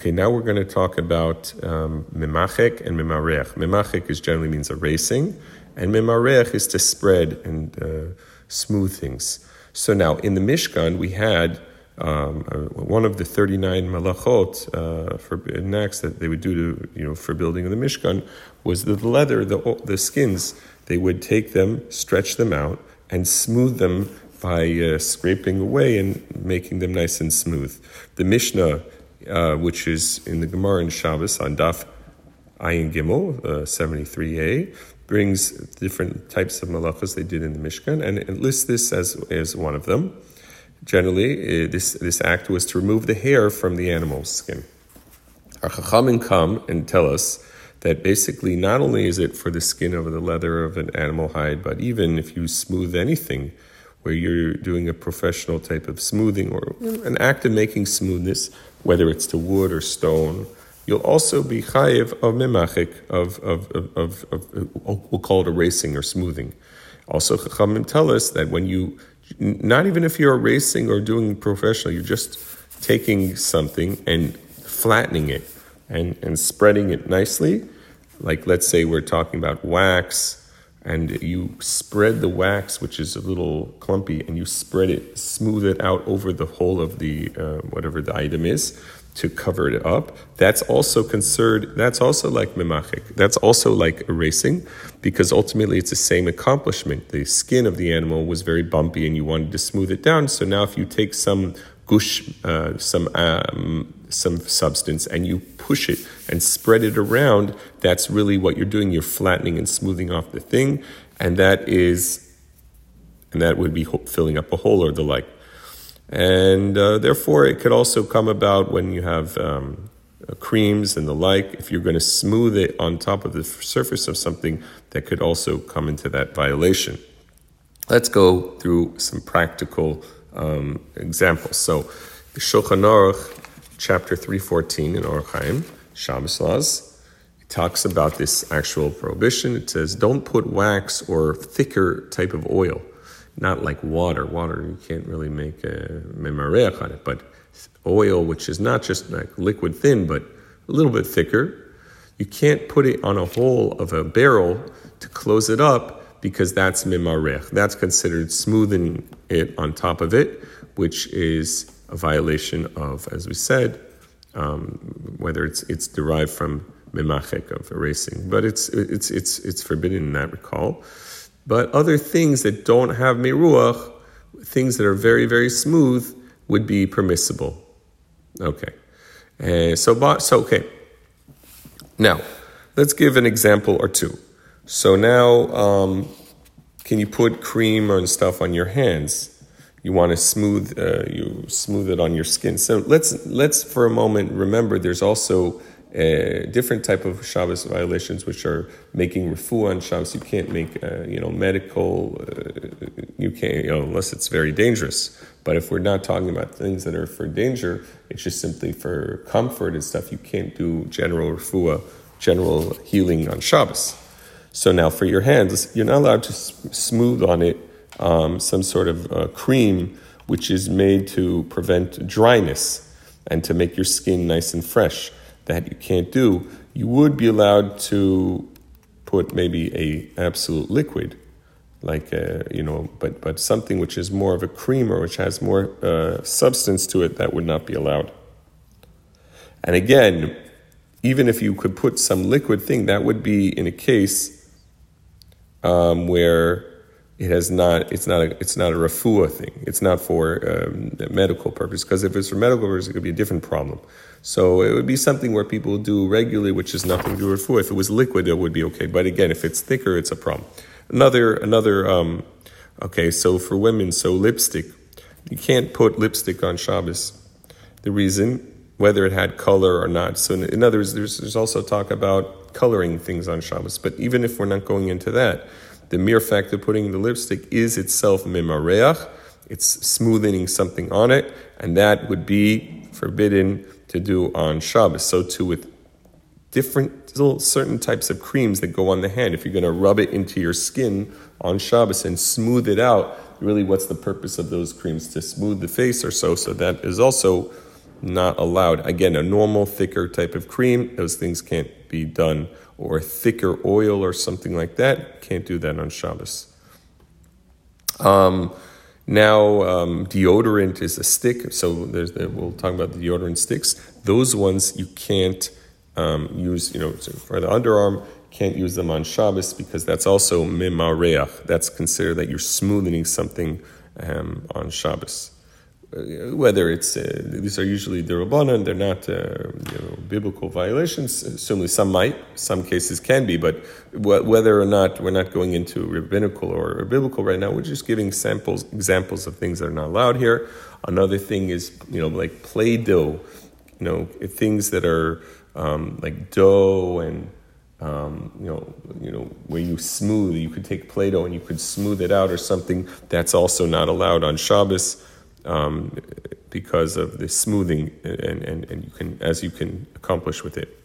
Okay, now we're going to talk about um, and mimarech. Mimachek is generally means erasing, and mimarech is to spread and uh, smooth things. So now in the Mishkan we had um, one of the 39 malachot uh, for next that they would do to you know for building of the Mishkan was the leather, the the skins. They would take them, stretch them out, and smooth them by uh, scraping away and making them nice and smooth. The Mishnah, uh, which is in the Gemara and Shabbos on Daf Ayin Gimel, uh, 73a, brings different types of malachas they did in the Mishkan and, and lists this as, as one of them. Generally, uh, this, this act was to remove the hair from the animal's skin. Our Chachamim come and tell us that basically not only is it for the skin of the leather of an animal hide, but even if you smooth anything, where you're doing a professional type of smoothing or an act of making smoothness, whether it's to wood or stone, you'll also be chayiv of mimachik, of, of, of, of, of, uh, we'll call it erasing or smoothing. Also, Chachamim tell us that when you, not even if you're erasing or doing professional, you're just taking something and flattening it and, and spreading it nicely. Like, let's say we're talking about wax, and you spread the wax, which is a little clumpy, and you spread it, smooth it out over the whole of the uh, whatever the item is to cover it up. That's also considered. That's also like mimachik. That's also like erasing, because ultimately it's the same accomplishment. The skin of the animal was very bumpy, and you wanted to smooth it down. So now, if you take some gush, uh, some um, some substance, and you push it and spread it around, that's really what you're doing. You're flattening and smoothing off the thing, and that is, and that would be filling up a hole or the like. And uh, therefore, it could also come about when you have um, uh, creams and the like. If you're going to smooth it on top of the surface of something, that could also come into that violation. Let's go through some practical um, examples. So, the Shulchan Aruch chapter 314 in Orach Chaim, Shabbos laws, it talks about this actual prohibition. It says, don't put wax or thicker type of oil, not like water. Water, you can't really make a memareach on it, but oil, which is not just like liquid thin, but a little bit thicker, you can't put it on a hole of a barrel to close it up because that's mimarech. That's considered smoothing it on top of it, which is a violation of, as we said, um, whether it's it's derived from mimachek of erasing, but it's it's it's it's forbidden in that recall. But other things that don't have meruach, things that are very very smooth, would be permissible. Okay, uh, so so okay. Now, let's give an example or two. So now, um, can you put cream and stuff on your hands? you want to smooth uh, you smooth it on your skin. So let's let's for a moment remember there's also a different type of Shabbos violations, which are making refuah on Shabbos. You can't make uh, you know medical. Uh, you can't you know unless it's very dangerous. But if we're not talking about things that are for danger, it's just simply for comfort and stuff. You can't do general refuah, general healing on Shabbos. So now for your hands, you're not allowed to smooth on it um, some sort of uh, cream which is made to prevent dryness and to make your skin nice and fresh that you can't do, you would be allowed to put maybe a absolute liquid, like a, uh, you know, but but something which is more of a cream or which has more uh, substance to it that would not be allowed. And again, even if you could put some liquid thing, that would be in a case um, where it has not it's not a it's not a refuah thing. It's not for um, medical purpose because if it's for medical purpose it could be a different problem. So it would be something where people do regularly which is nothing to do with refuah. If it was liquid it would be okay. But again if it's thicker it's a problem. Another another um, okay so for women so lipstick. You can't put lipstick on Shabbos. The reason whether it had color or not so in, other words there's, there's also talk about coloring things on Shabbos but even if we're not going into that the mere fact of putting the lipstick is itself mimareach. It's smoothing something on it, and that would be forbidden to do on Shabbos. So too with different little certain types of creams that go on the hand. If you're going to rub it into your skin on Shabbos and smooth it out, really, what's the purpose of those creams to smooth the face or so? So that is also not allowed. Again, a normal, thicker type of cream, those things can't be done. Or thicker oil or something like that, can't do that on Shabbos. Um, now, um, deodorant is a stick, so there's the, we'll talk about the deodorant sticks. Those ones you can't um, use, you know, for the underarm, can't use them on Shabbos because that's also mimareach. That's considered that you're smoothing something um, on Shabbos. Uh, whether it's uh, these are usually the rabbanon, they're not uh, you know, biblical violations. Certainly, some might, some cases can be, but whether or not we're not going into rabbinical or biblical right now, we're just giving samples, examples of things that are not allowed here. Another thing is you know like Play-Doh, you know things that are um, like dough and um, you know, you know, where you smooth, you could take Play-Doh and you could smooth it out or something. That's also not allowed on Shabbos um, because of the smoothing and, and, and you can, as you can accomplish with it.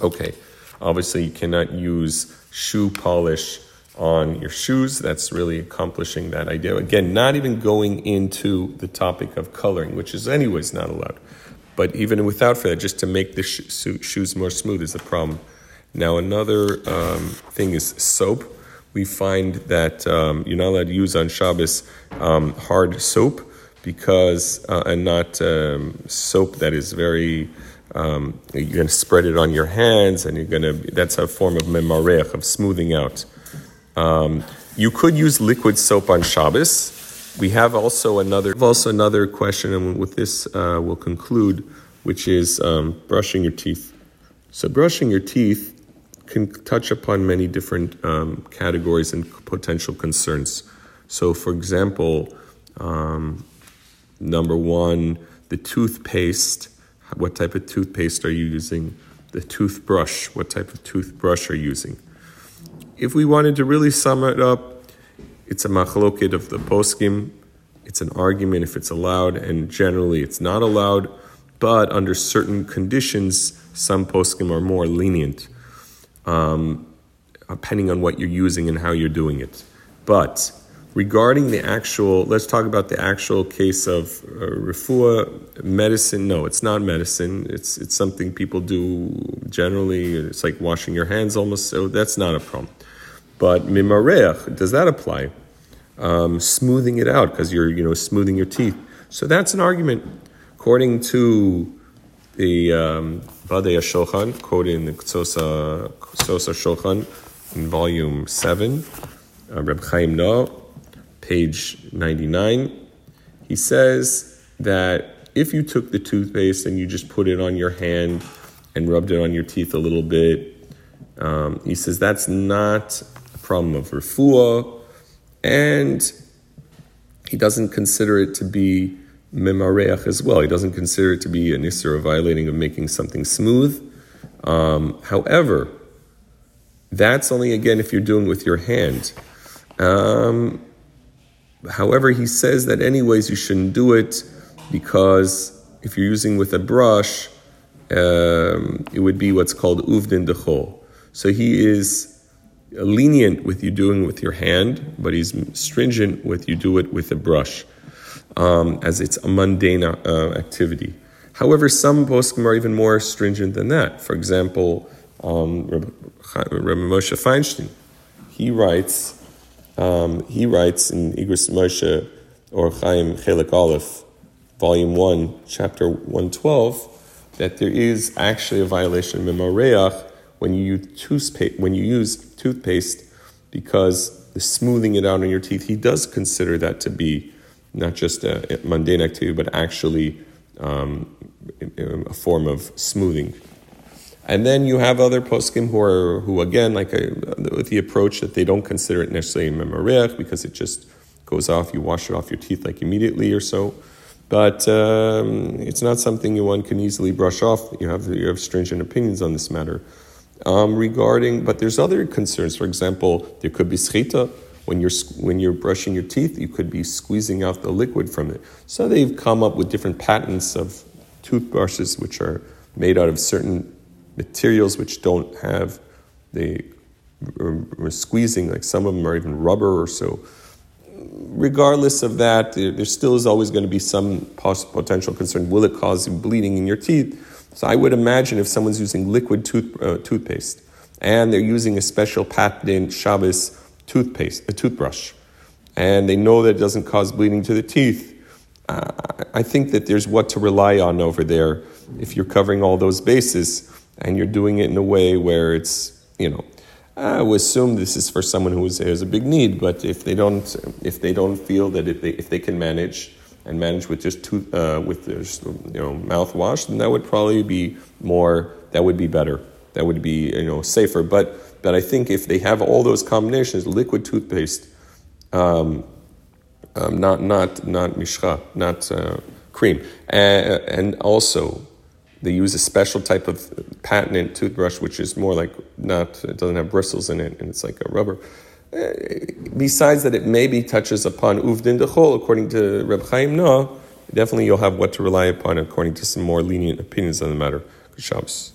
Okay, obviously you cannot use shoe polish on your shoes. That's really accomplishing that idea. Again, not even going into the topic of coloring, which is anyways not allowed. But even without that, just to make the sh- shoes more smooth is a problem. Now, another um, thing is soap. We find that um, you're not allowed to use on Shabbos um, hard soap because, uh, and not um, soap that is very, um, you're going to spread it on your hands and you're going to, that's a form of memarech, of smoothing out. Um, you could use liquid soap on Shabbos. We have also another, also another question, and with this uh, we'll conclude, which is brushing your teeth. So, brushing your teeth can touch upon many different um, categories and potential concerns. So, for example, um, number one, the toothpaste. What type of toothpaste are you using? The toothbrush. What type of toothbrush are you using? If we wanted to really sum it up, it's a machloket of the poskim. It's an argument if it's allowed, and generally it's not allowed. But under certain conditions, some poskim are more lenient um, depending on what you're using and how you're doing it. But regarding the actual, let's talk about the actual case of uh, refuah, medicine. No, it's not medicine. It's, it's something people do generally. It's like washing your hands almost, so that's not a problem. But mimareach, does that apply? Um, smoothing it out because you're, you know, smoothing your teeth. So that's an argument. According to the um, Badei Shulchan, quoted in the Ketzos HaShulchan in volume 7, uh, Reb Chaim Naeh, page 99. He says that if you took the toothpaste and you just put it on your hand and rubbed it on your teeth a little bit, um, he says that's not a problem of refuah, and he doesn't consider it to be memareach as well. He doesn't consider it to be an isser of violating of making something smooth. Um, however, that's only again if you're doing with your hand. Um, however, he says that anyways you shouldn't do it because if you're using with a brush, um, it would be what's called uvdin dechol. So he is lenient with you doing with your hand, but he's stringent with you do it with a brush um, as it's a mundane uh, activity. However, some poskim are even more stringent than that. For example, um, Rabbi Moshe Feinstein, he writes, um, he writes in Igros Moshe Orach Chaim Chelik Aleph, Volume 1, Chapter 112, that there is actually a violation of Memoreach when you use toothpaste, when you use toothpaste because the smoothing it out on your teeth, he does consider that to be not just a mundane activity, but actually um, a form of smoothing. And then you have other poskim who are who again like a, with the approach that they don't consider it necessarily memarech because it just goes off. You wash it off your teeth like immediately or so, but um, it's not something one can easily brush off. You have you have stringent opinions on this matter um, regarding. But there's other concerns. For example, there could be sechita when you're, when you're brushing your teeth, you could be squeezing out the liquid from it. So they've come up with different patents of toothbrushes which are made out of certain materials which don't have the squeezing, like some of them are even rubber or so. regardless of that, there, still is always going to be some potential concern. Will it cause bleeding in your teeth? So I would imagine if someone's using liquid tooth, uh, toothpaste and they're using a special patented Shabbos toothpaste, a toothbrush, and they know that it doesn't cause bleeding to the teeth, uh, I think that there's what to rely on over there if you're covering all those bases and you're doing it in a way where it's, you know, I would assume this is for someone who has a big need, but if they don't, if they don't feel that if they, if they can manage and manage with just tooth, uh, with just, you know mouthwash, then that would probably be more. That would be better. That would be you know safer. But but I think if they have all those combinations, liquid toothpaste, um, um, not not not mishra, not uh, cream, and, and also they use a special type of patented toothbrush, which is more like not, it doesn't have bristles in it, and it's like a rubber. Uh, besides that, it maybe touches upon uvdin dechol, according to Reb Chaim Naeh. Definitely, you'll have what to rely upon according to some more lenient opinions on the matter. Good Shabbos.